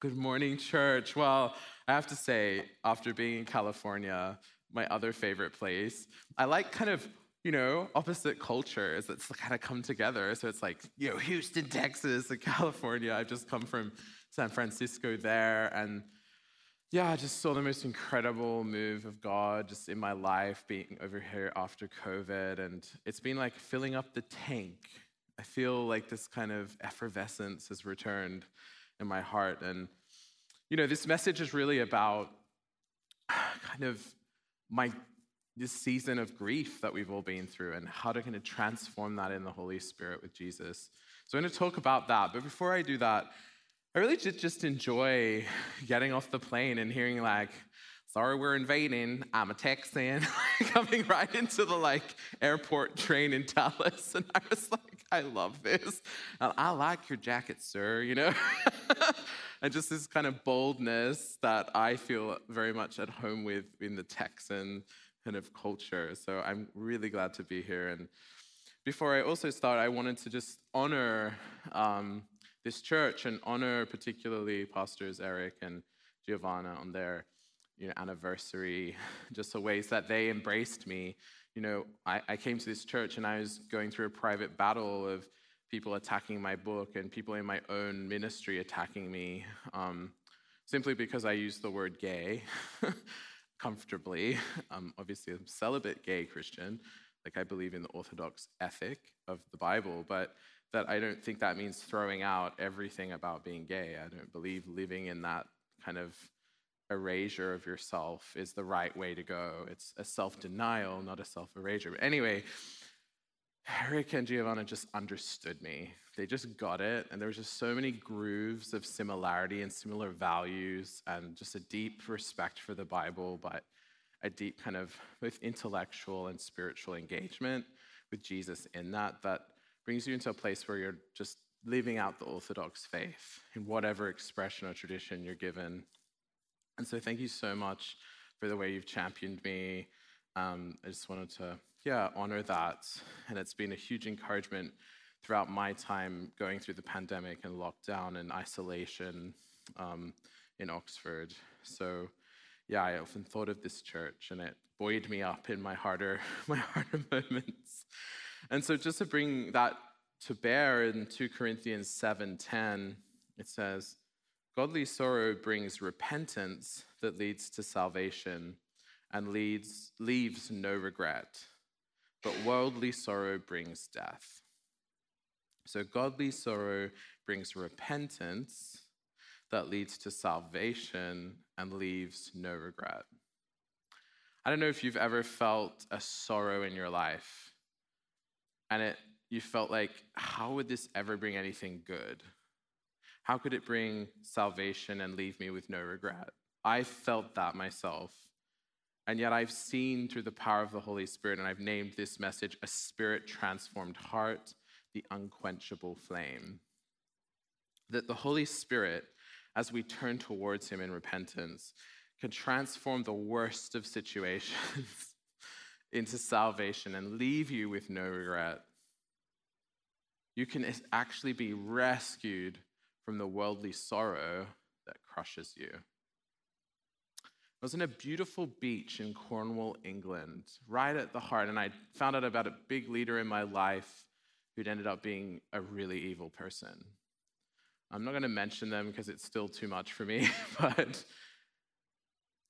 Good morning, church. Well, I have to say, after being in California, my other favorite place, I like kind of, you know, opposite cultures that kind of come together. So it's like, you know, Houston, Texas, and California. I've just come from San Francisco there. And yeah, I just saw the most incredible move of God just in my life being over here after COVID. And it's been like filling up the tank. I feel like this kind of effervescence has returned in my heart. And, you know, this message is really about kind of my this season of grief that we've all been through and how to kind of transform that in the Holy Spirit with Jesus. So I'm going to talk about that. But before I do that, I really did just enjoy getting off the plane and hearing like, sorry we're invading, I'm a Texan, coming right into the like airport train in Dallas. And I was like, I love this. I like your jacket, sir, you know? and just this kind of boldness that I feel very much at home with in the Texan kind of culture. So I'm really glad to be here. And before I also start, I wanted to just honor um, this church and honor particularly Pastors Eric and Giovanna on their you know, anniversary, just the ways that they embraced me you know, I, I came to this church and I was going through a private battle of people attacking my book and people in my own ministry attacking me um, simply because I used the word gay comfortably. Um, obviously, I'm a celibate gay Christian. Like, I believe in the orthodox ethic of the Bible, but that I don't think that means throwing out everything about being gay. I don't believe living in that kind of erasure of yourself is the right way to go. It's a self denial, not a self erasure. But anyway, Eric and Giovanna just understood me. They just got it. And there was just so many grooves of similarity and similar values and just a deep respect for the Bible, but a deep kind of both intellectual and spiritual engagement with Jesus in that that brings you into a place where you're just living out the Orthodox faith in whatever expression or tradition you're given and so thank you so much for the way you've championed me. Um, I just wanted to, yeah, honor that. And it's been a huge encouragement throughout my time going through the pandemic and lockdown and isolation um, in Oxford. So, yeah, I often thought of this church, and it buoyed me up in my harder, my harder moments. And so, just to bring that to bear in 2 Corinthians 7:10, it says, Godly sorrow brings repentance that leads to salvation and leads, leaves no regret, but worldly sorrow brings death. So, godly sorrow brings repentance that leads to salvation and leaves no regret. I don't know if you've ever felt a sorrow in your life and it you felt like how would this ever bring anything good? How could it bring salvation and leave me with no regret? I felt that myself. And yet I've seen through the power of the Holy Spirit, and I've named this message a spirit transformed heart, the unquenchable flame. That the Holy Spirit, as we turn towards Him in repentance, can transform the worst of situations into salvation and leave you with no regret. You can actually be rescued from the worldly sorrow that crushes you. I was in a beautiful beach in Cornwall, England, right at the heart, and I found out about a big leader in my life who'd ended up being a really evil person. I'm not going to mention them because it's still too much for me, but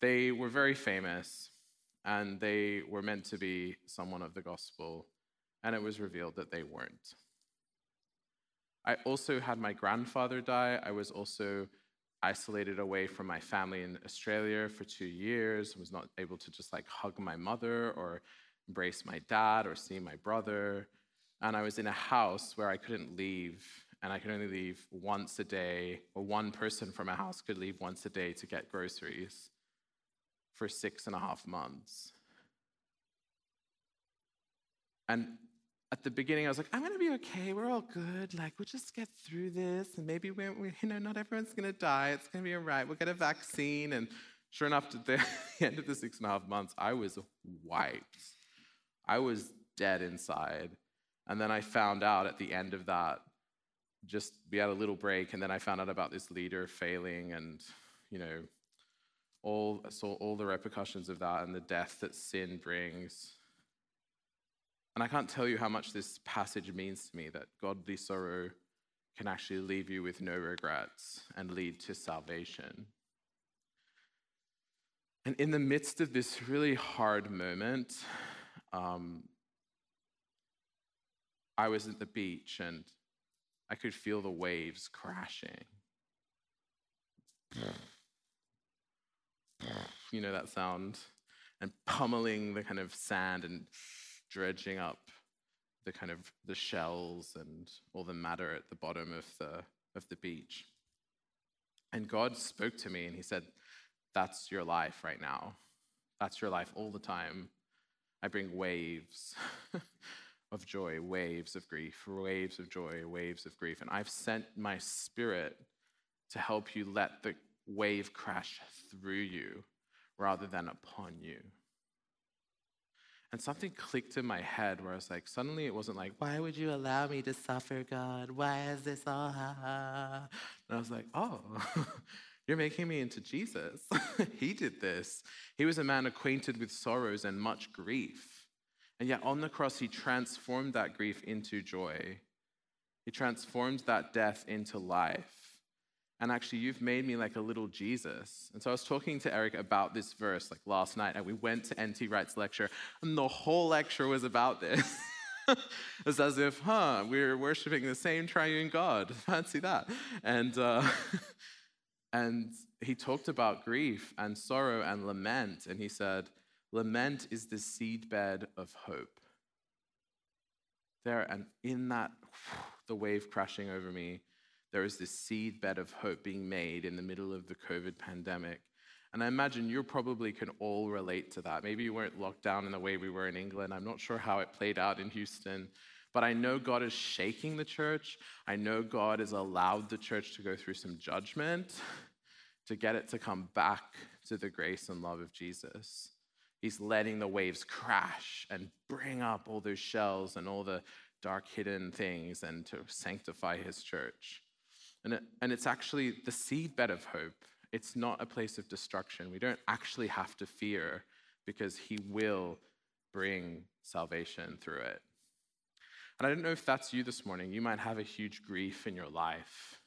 they were very famous and they were meant to be someone of the gospel, and it was revealed that they weren't. I also had my grandfather die. I was also isolated away from my family in Australia for two years, I was not able to just like hug my mother or embrace my dad or see my brother. And I was in a house where I couldn't leave, and I could only leave once a day, or one person from a house could leave once a day to get groceries for six and a half months. And at the beginning, I was like, I'm to be okay. We're all good. Like, we'll just get through this. And maybe we're, we, you know, not everyone's to die. It's to be all right. We'll get a vaccine. And sure enough, at the end of the six and a half months, I was wiped. I was dead inside. And then I found out at the end of that just we had a little break, and then I found out about this leader failing, and you know, all saw all the repercussions of that and the death that sin brings. And I can't tell you how much this passage means to me that godly sorrow can actually leave you with no regrets and lead to salvation. And in the midst of this really hard moment, um, I was at the beach and I could feel the waves crashing. You know that sound? And pummeling the kind of sand and dredging up the kind of the shells and all the matter at the bottom of the of the beach. And God spoke to me and he said, That's your life right now. That's your life all the time. I bring waves of joy, waves of grief, waves of joy, waves of grief. And I've sent my spirit to help you let the wave crash through you rather than upon you. And something clicked in my head where I was like, suddenly it wasn't like, why would you allow me to suffer, God? Why is this all? Ha, ha? And I was like, oh, you're making me into Jesus. he did this. He was a man acquainted with sorrows and much grief. And yet on the cross, he transformed that grief into joy. He transformed that death into life. And actually, you've made me like a little Jesus. And so I was talking to Eric about this verse like last night, and we went to N.T. Wright's lecture, and the whole lecture was about this. it's as if, huh, we're worshiping the same triune God. Fancy that. And, uh, and he talked about grief and sorrow and lament, and he said, Lament is the seedbed of hope. There, and in that, the wave crashing over me, there is this seedbed of hope being made in the middle of the COVID pandemic. And I imagine you probably can all relate to that. Maybe you weren't locked down in the way we were in England. I'm not sure how it played out in Houston. But I know God is shaking the church. I know God has allowed the church to go through some judgment to get it to come back to the grace and love of Jesus. He's letting the waves crash and bring up all those shells and all the dark hidden things and to sanctify his church. And, it, and it's actually the seedbed of hope. It's not a place of destruction. We don't actually have to fear because He will bring salvation through it. And I don't know if that's you this morning. You might have a huge grief in your life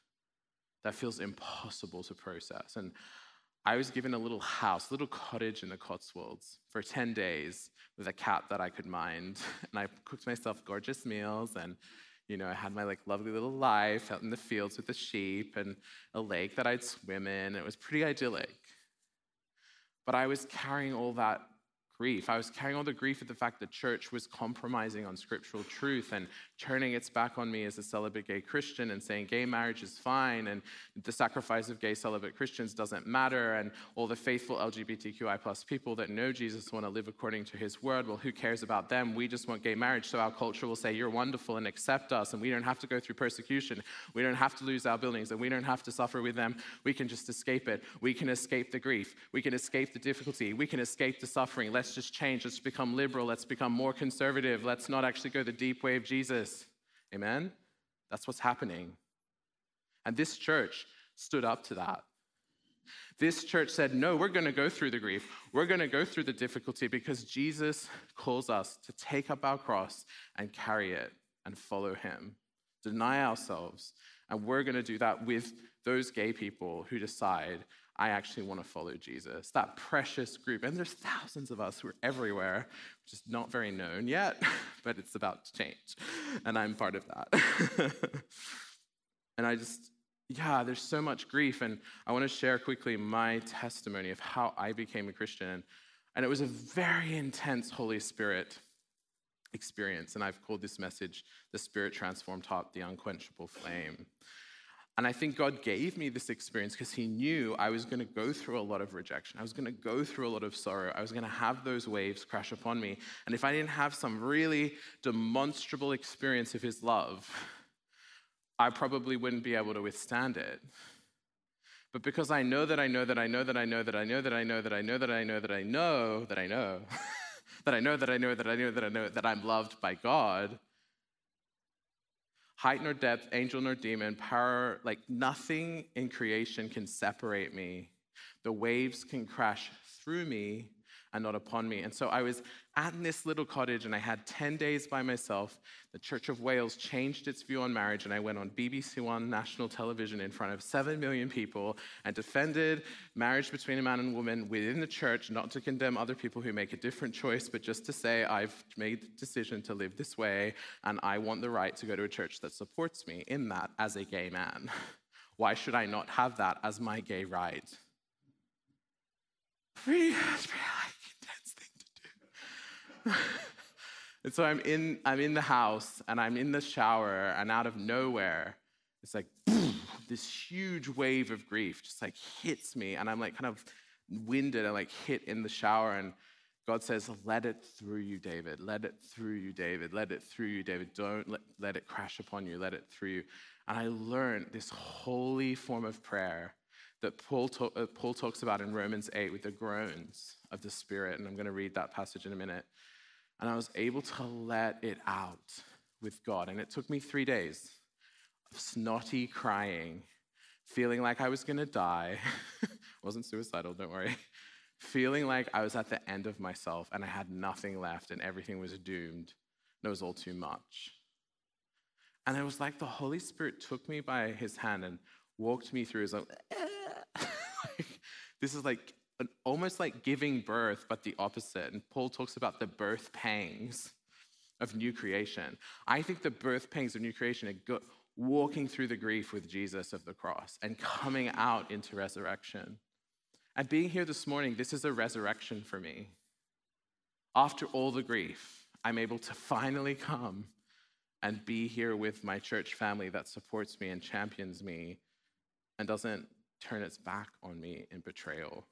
that feels impossible to process. And I was given a little house, a little cottage in the Cotswolds for 10 days with a cat that I could mind. And I cooked myself gorgeous meals and you know, I had my like lovely little life out in the fields with the sheep and a lake that I'd swim in. It was pretty idyllic. But I was carrying all that grief. I was carrying all the grief of the fact that church was compromising on scriptural truth and turning its back on me as a celibate gay Christian and saying gay marriage is fine and the sacrifice of gay celibate Christians doesn't matter and all the faithful LGBTQI plus people that know Jesus want to live according to his word. Well, who cares about them? We just want gay marriage. So our culture will say, You're wonderful and accept us and we don't have to go through persecution. We don't have to lose our buildings and we don't have to suffer with them. We can just escape it. We can escape the grief. We can escape the difficulty. We can escape the suffering. Let's just change. Let's become liberal. Let's become more conservative. Let's not actually go the deep way of Jesus. Amen? That's what's happening. And this church stood up to that. This church said, No, we're going to go through the grief. We're going to go through the difficulty because Jesus calls us to take up our cross and carry it and follow him, deny ourselves. And we're going to do that with those gay people who decide I actually want to follow Jesus. That precious group. And there's thousands of us who are everywhere, just not very known yet, but it's about to change. And I'm part of that. and I just, yeah, there's so much grief. And I want to share quickly my testimony of how I became a Christian. And it was a very intense Holy Spirit experience. And I've called this message The Spirit Transformed Heart, the Unquenchable Flame. And I think God gave me this experience because He knew I was going to go through a lot of rejection. I was going to go through a lot of sorrow. I was going to have those waves crash upon me. And if I didn't have some really demonstrable experience of His love, I probably wouldn't be able to withstand it. But because I know that I know that I know that I know that I know that I know that I know that I know that I know that I know that I know that I know that I know that I know that I'm loved by God height nor depth, angel nor demon, power, like nothing in creation can separate me. The waves can crash through me and not upon me. And so I was at this little cottage and I had 10 days by myself. The Church of Wales changed its view on marriage, and I went on BBC One national television in front of 7 million people and defended marriage between a man and woman within the church, not to condemn other people who make a different choice, but just to say, I've made the decision to live this way, and I want the right to go to a church that supports me in that as a gay man. Why should I not have that as my gay right? Pretty and so I'm in, I'm in the house and I'm in the shower, and out of nowhere, it's like this huge wave of grief just like hits me, and I'm like kind of winded and like hit in the shower. And God says, Let it through you, David. Let it through you, David. Let it through you, David. Don't let, let it crash upon you. Let it through you. And I learned this holy form of prayer that Paul, to- uh, Paul talks about in Romans 8 with the groans of the Spirit. And I'm going to read that passage in a minute and I was able to let it out with God. And it took me three days of snotty crying, feeling like I was gonna die. wasn't suicidal, don't worry. Feeling like I was at the end of myself and I had nothing left and everything was doomed. And it was all too much. And it was like the Holy Spirit took me by his hand and walked me through. It was like, like this is like almost like giving birth, but the opposite. And Paul talks about the birth pangs of new creation. I think the birth pangs of new creation are go- walking through the grief with Jesus of the cross and coming out into resurrection. And being here this morning, this is a resurrection for me. After all the grief, I'm able to finally come and be here with my church family that supports me and champions me and doesn't turn its back on me in betrayal.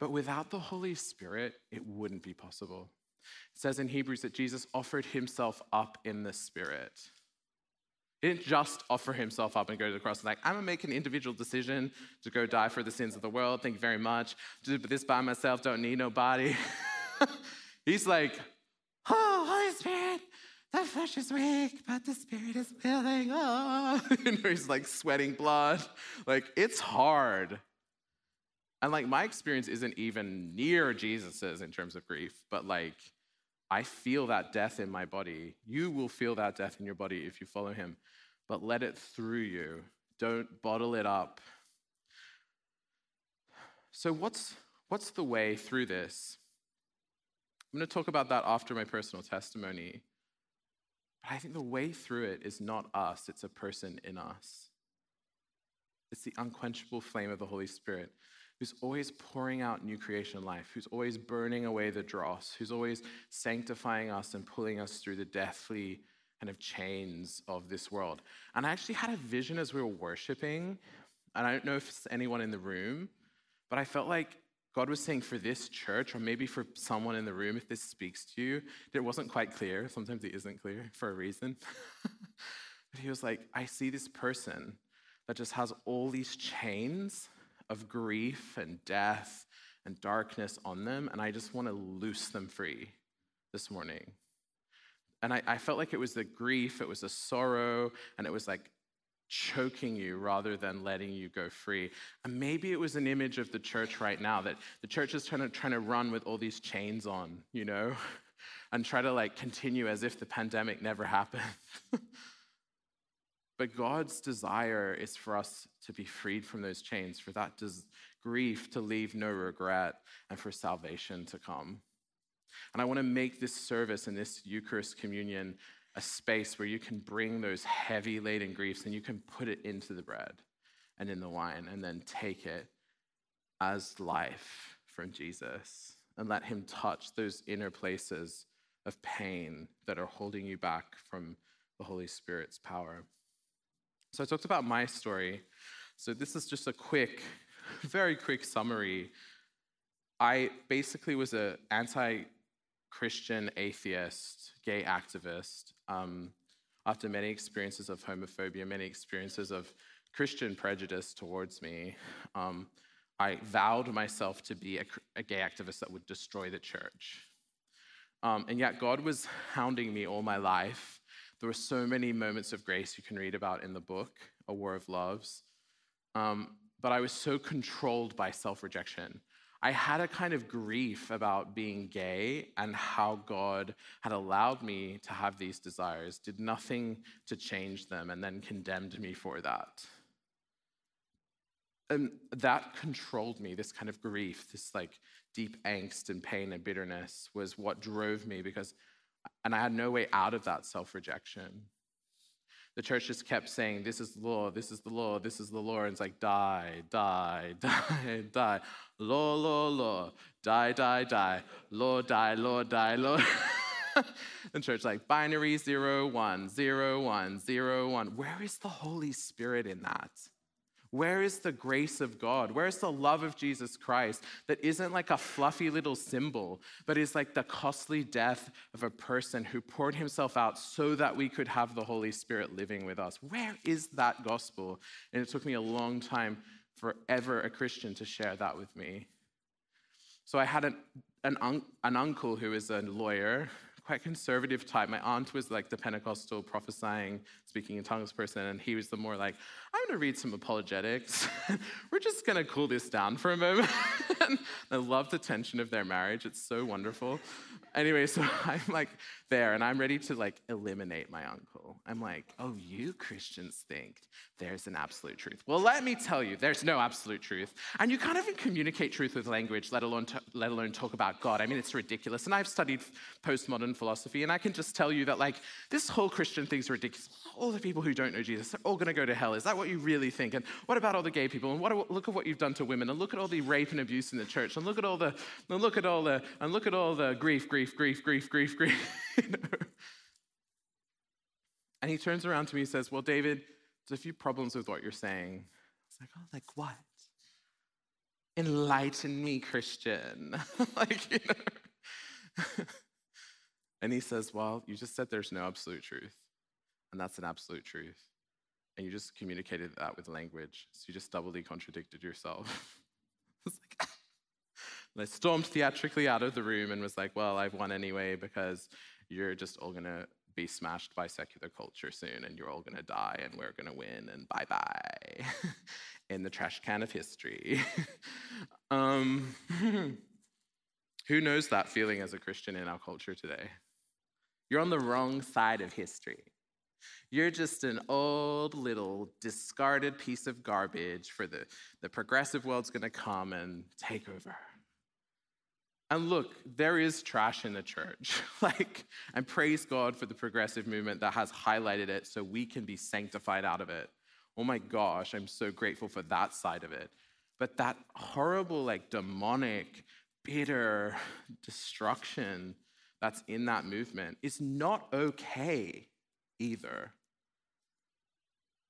But without the Holy Spirit, it wouldn't be possible. It says in Hebrews that Jesus offered himself up in the Spirit. He didn't just offer himself up and go to the cross and like, I'm gonna make an individual decision to go die for the sins of the world. Thank you very much. Do this by myself, don't need nobody. He's like, oh, Holy Spirit, the flesh is weak, but the spirit is willing. Oh. he's like sweating blood. Like, it's hard. And like my experience isn't even near Jesus's in terms of grief, but like I feel that death in my body. You will feel that death in your body if you follow him, but let it through you. Don't bottle it up. So what's what's the way through this? I'm going to talk about that after my personal testimony. But I think the way through it is not us, it's a person in us. It's the unquenchable flame of the Holy Spirit who's always pouring out new creation life, who's always burning away the dross, who's always sanctifying us and pulling us through the deathly kind of chains of this world. And I actually had a vision as we were worshiping, and I don't know if it's anyone in the room, but I felt like God was saying for this church, or maybe for someone in the room, if this speaks to you, it wasn't quite clear. Sometimes it isn't clear for a reason. but he was like, I see this person that just has all these chains of grief and death and darkness on them, and I just want to loose them free this morning. And I, I, felt like it was the grief, it was the sorrow, and it was like choking you rather than letting you go free. And maybe it was an image of the church right now that the church is trying to, trying to run with all these chains on, you know, and try to like continue as if the pandemic never happened. But God's desire is for us to be freed from those chains, for that des- grief to leave no regret, and for salvation to come. And I want to make this service and this Eucharist communion a space where you can bring those heavy laden griefs and you can put it into the bread and in the wine and then take it as life from Jesus and let Him touch those inner places of pain that are holding you back from the Holy Spirit's power. So I talked about my story. So this is just a quick, very quick summary. I basically was an anti-Christian atheist, gay activist. Um, after many experiences of homophobia, many experiences of Christian prejudice towards me, um, I vowed myself to be a, a, gay activist that would destroy the church. Um, and yet, God was hounding me all my life There were so many moments of grace you can read about in the book, A War of Loves. Um, but I was so controlled by self rejection. I had a kind of grief about being gay and how God had allowed me to have these desires, did nothing to change them, and then condemned me for that. And that controlled me, this kind of grief, this like deep angst and pain and bitterness was what drove me because, and I had no way out of that self rejection the church just kept saying, This is the law, this is the law, this is the law. And it's like, die, die, die, die. Law, law, law. Die, die, die. Law, die, law, die, law. the church like binary zero, one, zero, one, zero, one. Where is the Holy Spirit in that? Where is the grace of God? Where is the love of Jesus Christ that isn't like a fluffy little symbol, but is like the costly death of a person who poured himself out so that we could have the Holy Spirit living with us? Where is that gospel? And it took me a long time forever a Christian to share that with me. So I had an, an, un- an uncle who is a lawyer quite conservative type. My aunt was like the Pentecostal prophesying, speaking in tongues person, and he was the more like, I'm going to read some apologetics. We're just going to cool this down for a moment. I love the tension of their marriage. It's so wonderful. Anyway, so I'm like there, and I'm ready to like eliminate my uncle. I'm like, oh, you Christians think there's an absolute truth. Well, let me tell you, there's no absolute truth. And you can't even communicate truth with language, let alone, t- let alone talk about God. I mean, it's ridiculous. And I've studied postmodern philosophy, and I can just tell you that like this whole Christian thing's ridiculous. All the people who don't know Jesus, they're all going to go to hell. Is that what you really think? And what about all the gay people? And what, look at what you've done to women. And look at all the rape and abuse in the church. And look at all the, and look at all the, and look at all the grief, grief, grief, grief, grief, grief. and he turns around to me and says, Well, David, there's a few problems with what you're saying. I was like, Oh, like what? Enlighten me, Christian. like, you know. and he says, Well, you just said there's no absolute truth. And that's an absolute truth. And you just communicated that with language. So you just doubly contradicted yourself. I like, and I stormed theatrically out of the room and was like, well, I've won anyway because you're just all going to be smashed by secular culture soon and you're all going to die and we're going to win and bye bye in the trash can of history. um, who knows that feeling as a Christian in our culture today? You're on the wrong side of history. You're just an old little discarded piece of garbage for the, the progressive world's gonna come and take over. And look, there is trash in the church. like, and praise God for the progressive movement that has highlighted it so we can be sanctified out of it. Oh my gosh, I'm so grateful for that side of it. But that horrible, like, demonic, bitter destruction that's in that movement is not okay either.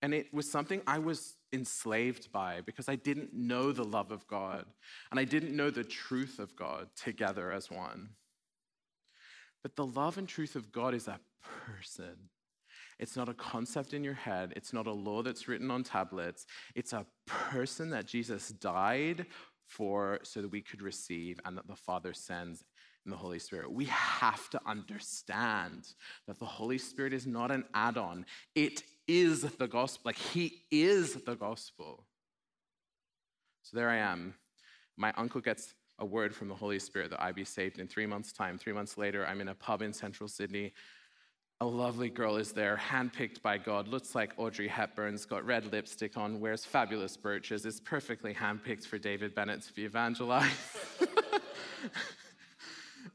And it was something I was enslaved by because I didn't know the love of God and I didn't know the truth of God together as one. But the love and truth of God is a person. It's not a concept in your head. It's not a law that's written on tablets. It's a person that Jesus died for so that we could receive and that the Father sends in the Holy Spirit. We have to understand that the Holy Spirit is not an add on, it is the gospel. Like, He is the gospel. So there I am. My uncle gets a word from the Holy Spirit that I be saved in three months' time. Three months later, I'm in a pub in central Sydney. A lovely girl is there, handpicked by God, looks like Audrey Hepburn's got red lipstick on, wears fabulous brooches, is perfectly handpicked for David Bennett to be evangelized.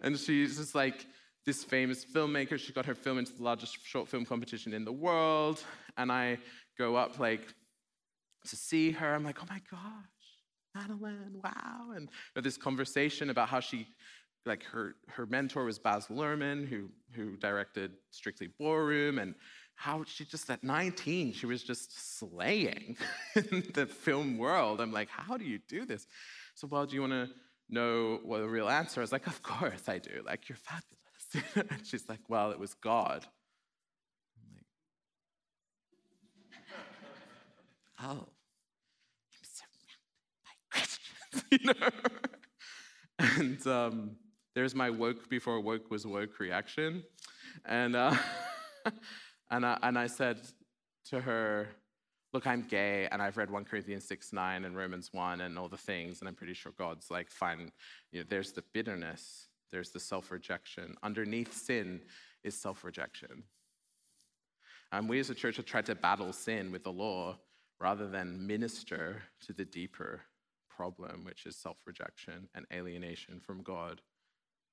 and she's just like, this famous filmmaker. She got her film into the largest short film competition in the world. And I go up like to see her. I'm like, oh my gosh, Madeline, wow. And this conversation about how she, like her, her mentor was Baz Luhrmann, who, who directed Strictly Ballroom, and how she just at 19, she was just slaying in the film world. I'm like, how do you do this? So, well, do you want to know what the real answer is? Like, of course I do. Like, you're fabulous. and she's like, Well, it was God. I'm like, Oh, I'm surrounded by Christians, you know? and um, there's my woke before woke was woke reaction. And uh, And I, and I said to her, Look, I'm gay, and I've read 1 Corinthians 6 9 and Romans 1 and all the things, and I'm pretty sure God's like, fine. You know, there's the bitterness, there's the self rejection. Underneath sin is self rejection. And we as a church have tried to battle sin with the law rather than minister to the deeper problem, which is self rejection and alienation from God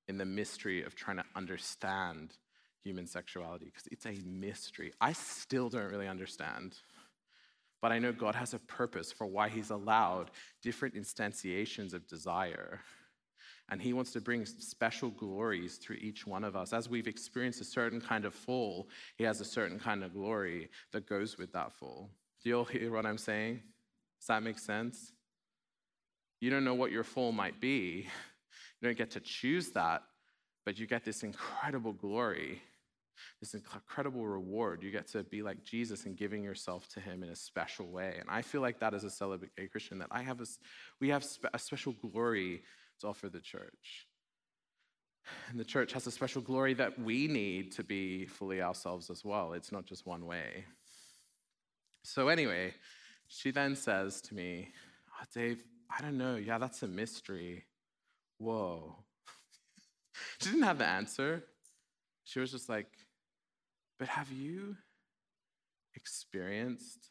in the mystery of trying to understand human sexuality, because it's a mystery. I still don't really understand. But I know God has a purpose for why He's allowed different instantiations of desire. And He wants to bring special glories through each one of us. As we've experienced a certain kind of fall, He has a certain kind of glory that goes with that fall. Do you all hear what I'm saying? Does that make sense? You don't know what your fall might be. You don't get to choose that, but you get this incredible glory, this incredible reward. You get to be like Jesus and giving yourself to Him in a special way. And I feel like that as a celibate gay Christian, that I have a, we have a special glory to offer the church. And the church has a special glory that we need to be fully ourselves as well. It's not just one way. So, anyway, she then says to me, oh, Dave, I don't know. Yeah, that's a mystery. Whoa. she didn't have the answer. She was just like, but have you experienced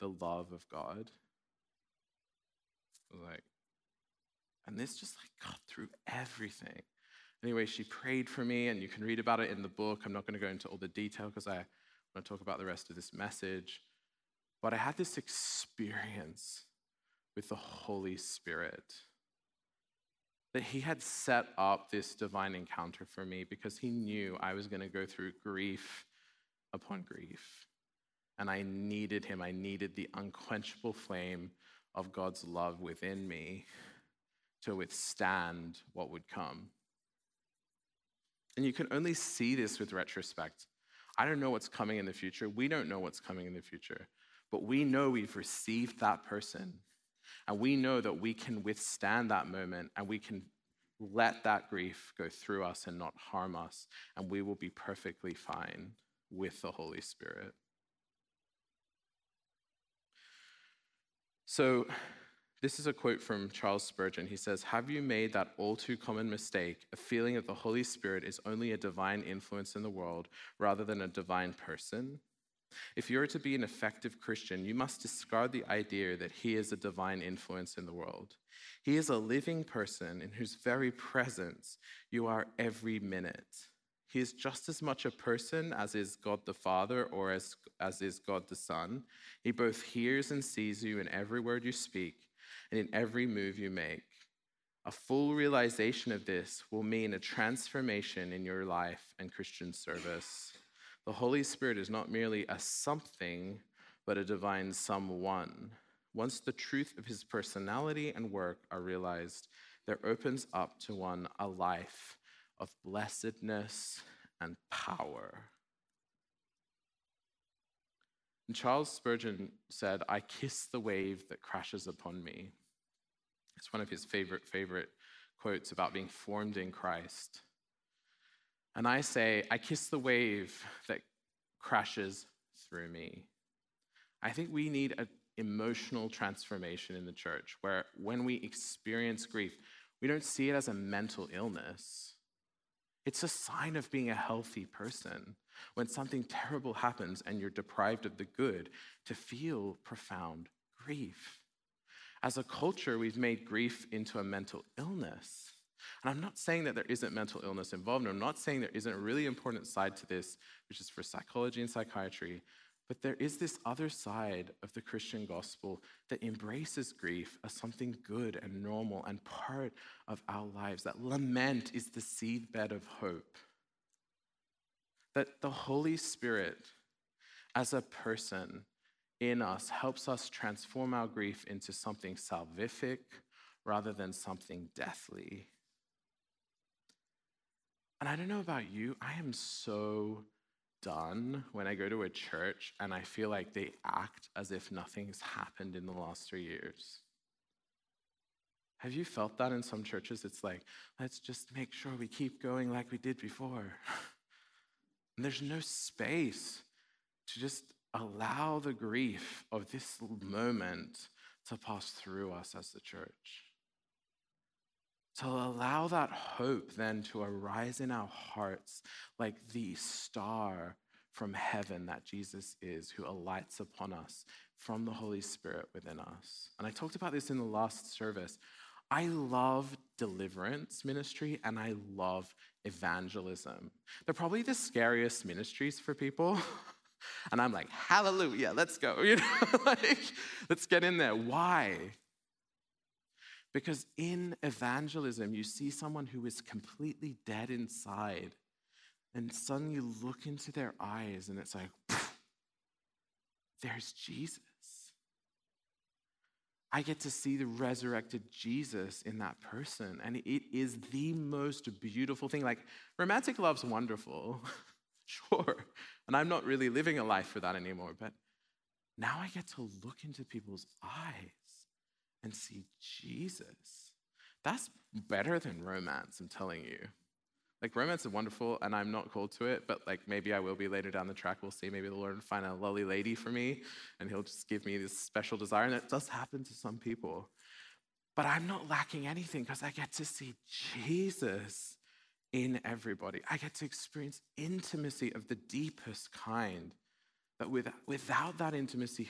the love of God? Like, and this just like got through everything. Anyway, she prayed for me, and you can read about it in the book. I'm not going to go into all the detail because I want to talk about the rest of this message. But I had this experience with the Holy Spirit. That he had set up this divine encounter for me because he knew I was going to go through grief upon grief. And I needed him. I needed the unquenchable flame of God's love within me to withstand what would come. And you can only see this with retrospect. I don't know what's coming in the future. We don't know what's coming in the future. But we know we've received that person and we know that we can withstand that moment and we can let that grief go through us and not harm us, and we will be perfectly fine with the Holy Spirit. So, this is a quote from Charles Spurgeon. He says, Have you made that all too common mistake of feeling that the Holy Spirit is only a divine influence in the world rather than a divine person? If you're to be an effective Christian, you must discard the idea that he is a divine influence in the world. He is a living person in whose very presence you are every minute. He is just as much a person as is God the Father or as, as is God the Son. He both hears and sees you in every word you speak and in every move you make. A full realization of this will mean a transformation in your life and Christian service. The Holy Spirit is not merely a something, but a divine someone. Once the truth of his personality and work are realized, there opens up to one a life of blessedness and power. And Charles Spurgeon said, I kiss the wave that crashes upon me. It's one of his favorite, favorite quotes about being formed in Christ. And I say, I kiss the wave that crashes through me. I think we need an emotional transformation in the church where when we experience grief, we don't see it as a mental illness. It's a sign of being a healthy person. When something terrible happens and you're deprived of the good, to feel profound grief. As a culture, we've made grief into a mental illness. And I'm not saying that there isn't mental illness involved, and I'm not saying there isn't a really important side to this, which is for psychology and psychiatry. But there is this other side of the Christian gospel that embraces grief as something good and normal and part of our lives. That lament is the seedbed of hope. That the Holy Spirit, as a person in us, helps us transform our grief into something salvific rather than something deathly. And I don't know about you, I am so done when I go to a church and I feel like they act as if nothing's happened in the last three years. Have you felt that in some churches? It's like, let's just make sure we keep going like we did before. And there's no space to just allow the grief of this moment to pass through us as the church. To allow that hope then to arise in our hearts like the star from heaven that Jesus is, who alights upon us from the Holy Spirit within us. And I talked about this in the last service. I love deliverance ministry and I love evangelism. They're probably the scariest ministries for people. and I'm like, hallelujah, let's go. You know, like, let's get in there. Why? Because in evangelism, you see someone who is completely dead inside, and suddenly you look into their eyes, and it's like, there's Jesus. I get to see the resurrected Jesus in that person. And it is the most beautiful thing. Like, romantic love's wonderful, sure. And I'm not really living a life for that anymore. But now I get to look into people's eyes and see Jesus. That's better than romance, I'm telling you. Like romance is wonderful, and I'm not called to it, but like maybe I will be later down the track. We'll see. Maybe the Lord will find a lovely lady for me, and He'll just give me this special desire. And it does happen to some people. But I'm not lacking anything because I get to see Jesus in everybody. I get to experience intimacy of the deepest kind. With, without that intimacy,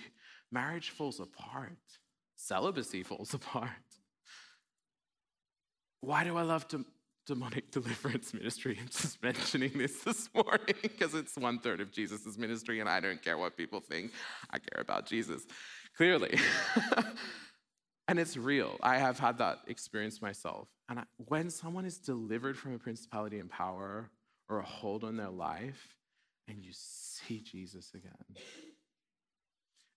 marriage falls apart, celibacy falls apart. Why do I love to demonic deliverance ministry. I'm just mentioning this this morning because it's one third of Jesus' ministry, and I don't care what people think. I care about Jesus, clearly. and it's real. I have had that experience myself. And I, when someone is delivered from a principality and power or a hold on their life, and you see Jesus again,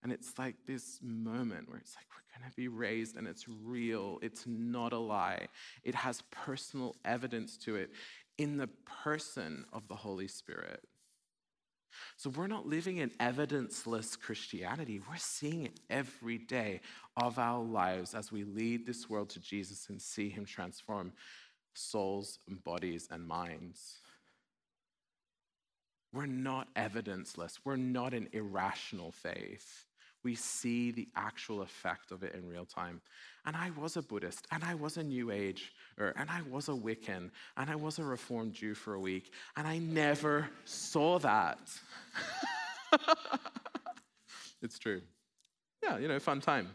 and it's like this moment where it's like, we're going to be raised and it's real. It's not a lie. It has personal evidence to it in the person of the Holy Spirit. So we're not living in evidenceless Christianity. We're seeing it every day of our lives as we lead this world to Jesus and see Him transform souls and bodies and minds. We're not evidenceless. We're not an irrational faith we see the actual effect of it in real time. And I was a Buddhist, and I was a New Age, and I was a Wiccan, and I was a Reformed Jew for a week, and I never saw that. it's true. Yeah, you know, fun time.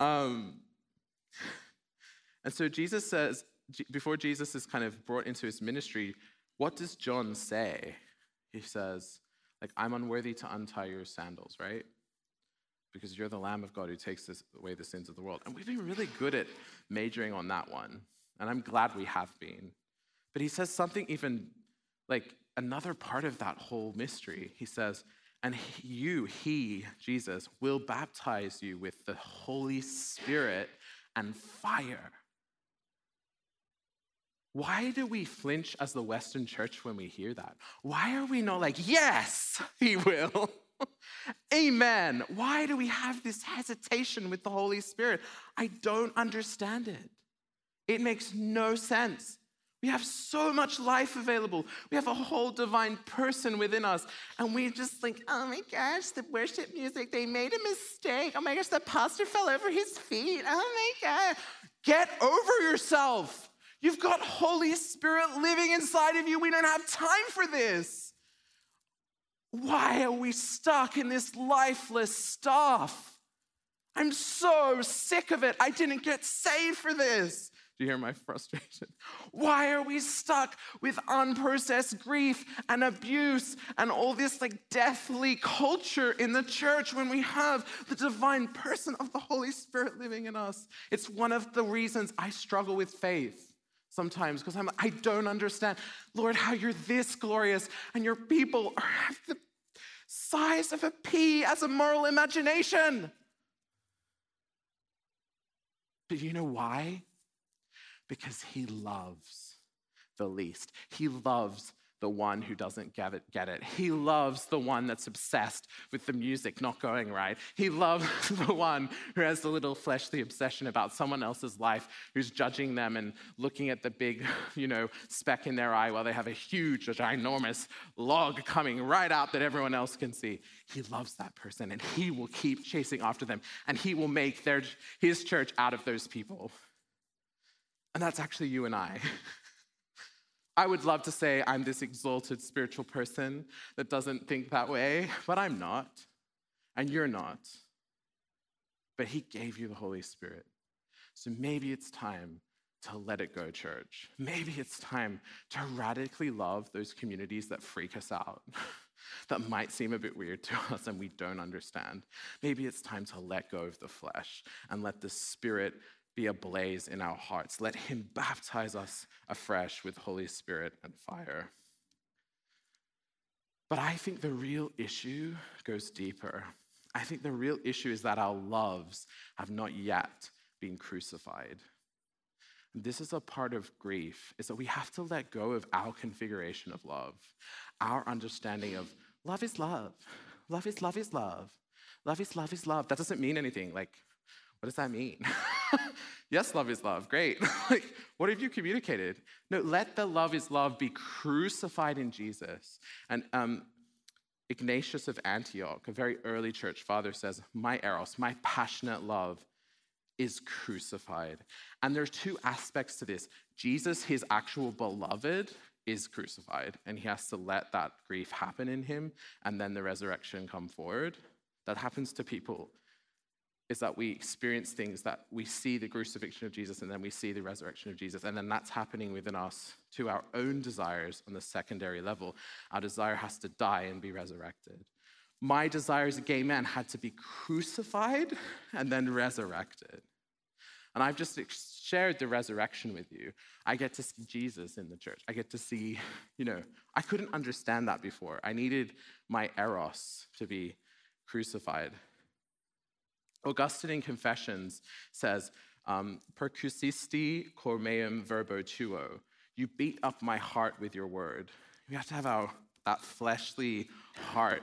Um, and so Jesus says, before Jesus is kind of brought into his ministry, what does John say? He says, like, I'm unworthy to untie your sandals, right? Because you're the Lamb of God who takes this, away the sins of the world. And we've been really good at majoring on that one. And I'm glad we have been. But he says something even like another part of that whole mystery. He says, and you, he, Jesus, will baptize you with the Holy Spirit and fire. Why do we flinch as the Western church when we hear that? Why are we not like, yes, he will? Amen. Why do we have this hesitation with the Holy Spirit? I don't understand it. It makes no sense. We have so much life available. We have a whole divine person within us. And we just think, oh my gosh, the worship music, they made a mistake. Oh my gosh, the pastor fell over his feet. Oh my God. Get over yourself. You've got Holy Spirit living inside of you. We don't have time for this. Why are we stuck in this lifeless stuff? I'm so sick of it. I didn't get saved for this. Do you hear my frustration? Why are we stuck with unprocessed grief and abuse and all this like deathly culture in the church when we have the divine person of the Holy Spirit living in us? It's one of the reasons I struggle with faith sometimes because I'm I don't understand, Lord, how you're this glorious and your people are the size of a pea as a moral imagination. But you know why? Because he loves the least. He loves the one who doesn't get it, get it. He loves the one that's obsessed with the music not going right. He loves the one who has the little fleshly obsession about someone else's life, who's judging them and looking at the big, you know, speck in their eye while they have a huge, ginormous log coming right out that everyone else can see. He loves that person and he will keep chasing after them and he will make their, his church out of those people. And that's actually you and I. I would love to say I'm this exalted spiritual person that doesn't think that way, but I'm not. And you're not. But He gave you the Holy Spirit. So maybe it's time to let it go, church. Maybe it's time to radically love those communities that freak us out, that might seem a bit weird to us and we don't understand. Maybe it's time to let go of the flesh and let the Spirit be ablaze in our hearts. Let Him baptize us afresh with Holy Spirit and fire. But I think the real issue goes deeper. I think the real issue is that our loves have not yet been crucified. This is a part of grief, is that we have to let go of our configuration of love, our understanding of love is love. Love is love is love. Love is love is love. That doesn't mean anything. Like, what does that mean? yes, love is love. Great. like, what have you communicated? No, let the love is love be crucified in Jesus. And um, Ignatius of Antioch, a very early church father, says, My eros, my passionate love, is crucified. And there's two aspects to this. Jesus, his actual beloved, is crucified, and he has to let that grief happen in him, and then the resurrection come forward. That happens to people is that we experience things that we see the crucifixion of Jesus and then we see the resurrection of Jesus. And then that's happening within us to our own desires on the secondary level. Our desire has to die and be resurrected. My desire as a gay man had to be crucified and then resurrected. And I've just shared the resurrection with you. I get to see Jesus in the church. I get to see, you know, I couldn't understand that before. I needed my eros to be crucified Augustine in Confessions says, um, percussisti cor meum verbo tuo. You beat up my heart with your word. We have to have our, that fleshly heart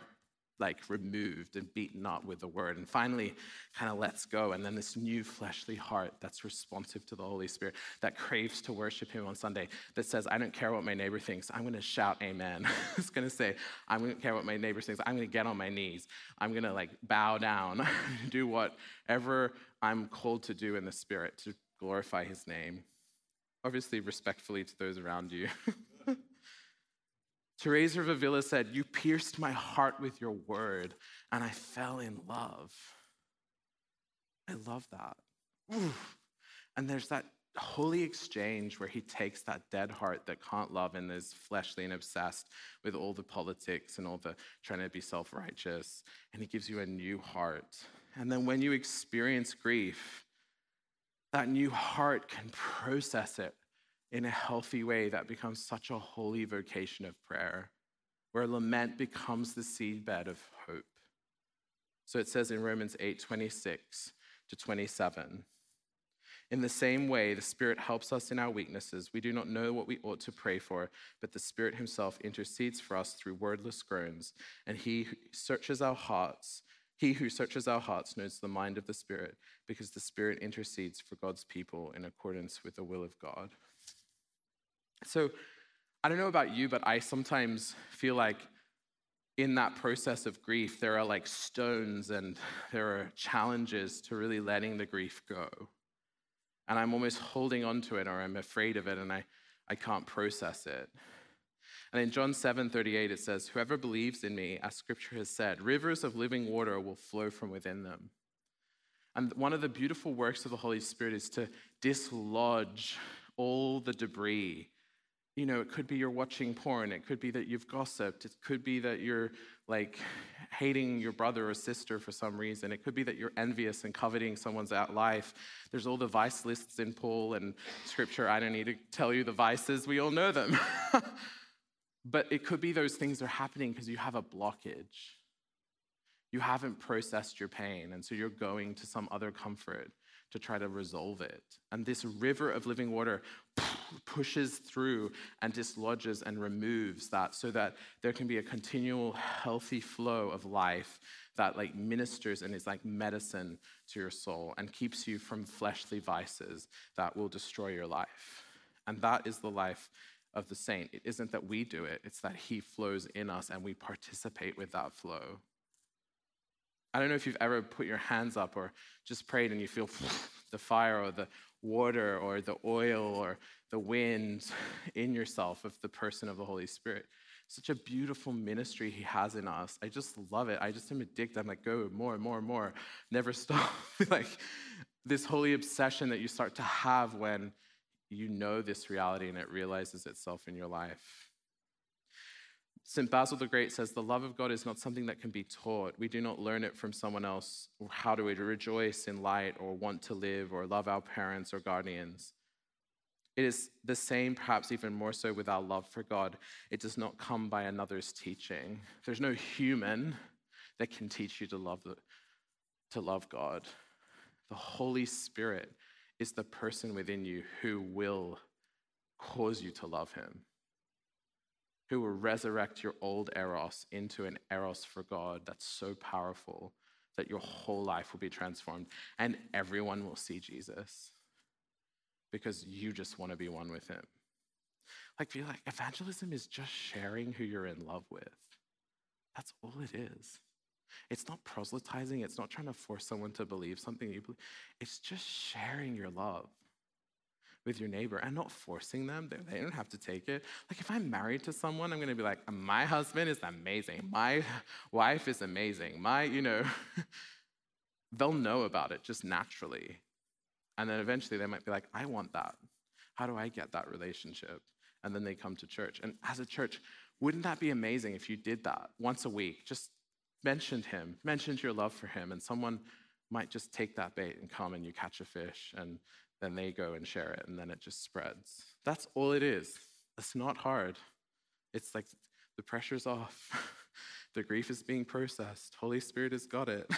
like removed and beaten up with the word. And finally, kind of lets go. And then this new fleshly heart that's responsive to the Holy Spirit, that craves to worship Him on Sunday, that says, I don't care what my neighbor thinks. I'm going to shout amen. it's going to say, I don't care what my neighbor thinks. I'm going to get on my knees. I'm going to like bow down, do whatever I'm called to do in the Spirit to glorify His name. Obviously, respectfully to those around you. Teresa of Avila said, You pierced my heart with your word, and I fell in love. I love that. And there's that holy exchange where he takes that dead heart that can't love and is fleshly and obsessed with all the politics and all the trying to be self righteous, and he gives you a new heart. And then when you experience grief, that new heart can process it in a healthy way that becomes such a holy vocation of prayer, where lament becomes the seedbed of hope. So it says in Romans 8 26 to 27. In the same way, the Spirit helps us in our weaknesses. We do not know what we ought to pray for, but the Spirit Himself intercedes for us through wordless groans. And He searches our hearts. He who searches our hearts knows the mind of the Spirit, because the Spirit intercedes for God's people in accordance with the will of God. So I don't know about you, but I sometimes feel like in that process of grief, there are like stones and there are challenges to really letting the grief go. And I'm almost holding on to it or I'm afraid of it and I, I can't process it. And in John 7 38, it says, Whoever believes in me, as scripture has said, rivers of living water will flow from within them. And one of the beautiful works of the Holy Spirit is to dislodge all the debris you know, it could be you're watching porn. It could be that you've gossiped. It could be that you're like hating your brother or sister for some reason. It could be that you're envious and coveting someone's out life. There's all the vice lists in Paul and scripture. I don't need to tell you the vices, we all know them. but it could be those things are happening because you have a blockage. You haven't processed your pain, and so you're going to some other comfort to try to resolve it. And this river of living water pushes through and dislodges and removes that so that there can be a continual healthy flow of life that like ministers and is like medicine to your soul and keeps you from fleshly vices that will destroy your life. And that is the life of the saint. It isn't that we do it, it's that he flows in us and we participate with that flow. I don't know if you've ever put your hands up or just prayed and you feel the fire or the water or the oil or the wind in yourself of the person of the Holy Spirit. Such a beautiful ministry he has in us. I just love it. I just am addicted. I'm like, go more and more and more. Never stop. like this holy obsession that you start to have when you know this reality and it realizes itself in your life. St. Basil the Great says, The love of God is not something that can be taught. We do not learn it from someone else. How do we rejoice in light or want to live or love our parents or guardians? It is the same, perhaps even more so, with our love for God. It does not come by another's teaching. There's no human that can teach you to love, the, to love God. The Holy Spirit is the person within you who will cause you to love Him who will resurrect your old eros into an eros for God that's so powerful that your whole life will be transformed and everyone will see Jesus because you just want to be one with him. Like, feel like evangelism is just sharing who you're in love with. That's all it is. It's not proselytizing, it's not trying to force someone to believe something you believe. It's just sharing your love with your neighbor and not forcing them. They don't have to take it. Like if I'm married to someone, I'm going to be like, my husband is amazing. My wife is amazing. My, you know, they'll know about it just naturally. And then eventually they might be like, I want that. How do I get that relationship? And then they come to church. And as a church, wouldn't that be amazing if you did that once a week? Just mentioned him, mentioned your love for him, and someone might just take that bait and come and you catch a fish and then they go and share it, and then it just spreads. That's all it is. It's not hard. It's like the pressure's off, the grief is being processed, Holy Spirit has got it.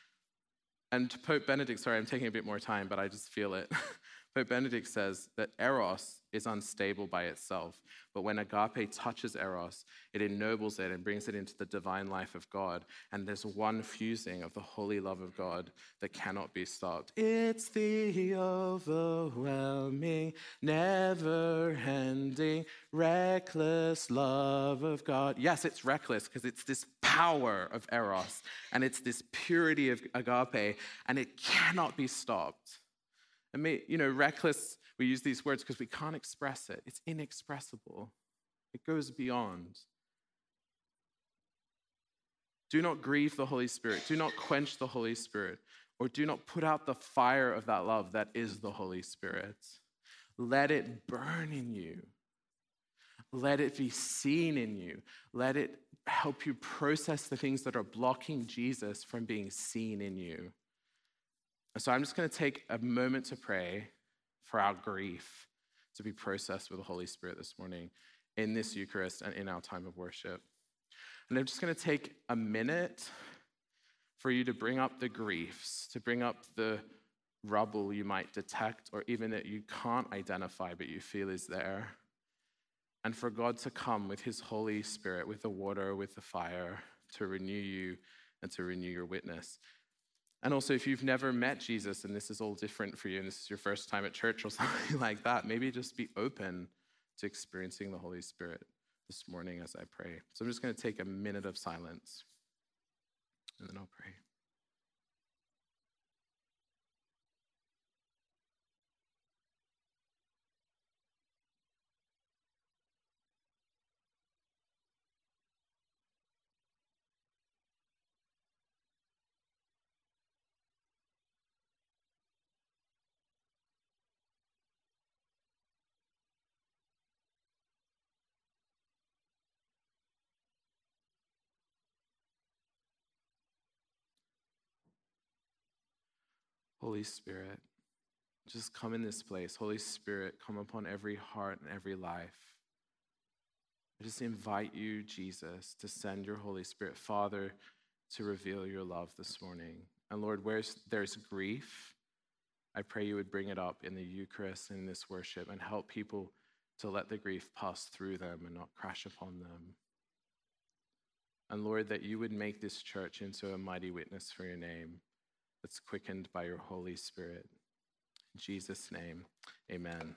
and Pope Benedict, sorry, I'm taking a bit more time, but I just feel it. Pope Benedict says that eros is unstable by itself, but when agape touches eros, it ennobles it and brings it into the divine life of God. And there's one fusing of the holy love of God that cannot be stopped. It's the overwhelming, never ending, reckless love of God. Yes, it's reckless because it's this power of eros and it's this purity of agape, and it cannot be stopped. I mean, you know, reckless, we use these words because we can't express it. It's inexpressible. It goes beyond. Do not grieve the Holy Spirit. Do not quench the Holy Spirit, or do not put out the fire of that love that is the Holy Spirit. Let it burn in you. Let it be seen in you. Let it help you process the things that are blocking Jesus from being seen in you. So I'm just going to take a moment to pray for our grief to be processed with the Holy Spirit this morning in this Eucharist and in our time of worship. And I'm just going to take a minute for you to bring up the griefs, to bring up the rubble you might detect or even that you can't identify but you feel is there. And for God to come with His Holy Spirit, with the water, with the fire, to renew you and to renew your witness. And also, if you've never met Jesus and this is all different for you and this is your first time at church or something like that, maybe just be open to experiencing the Holy Spirit this morning as I pray. So I'm just going to take a minute of silence and then I'll pray. Holy Spirit, just come in this place. Holy Spirit, come upon every heart and every life. I just invite you, Jesus, to send your Holy Spirit, Father, to reveal your love this morning. And Lord, where there's grief, I pray you would bring it up in the Eucharist and in this worship and help people to let the grief pass through them and not crash upon them. And Lord, that you would make this church into a mighty witness for your name that's quickened by your Holy Spirit. In Jesus' name, amen.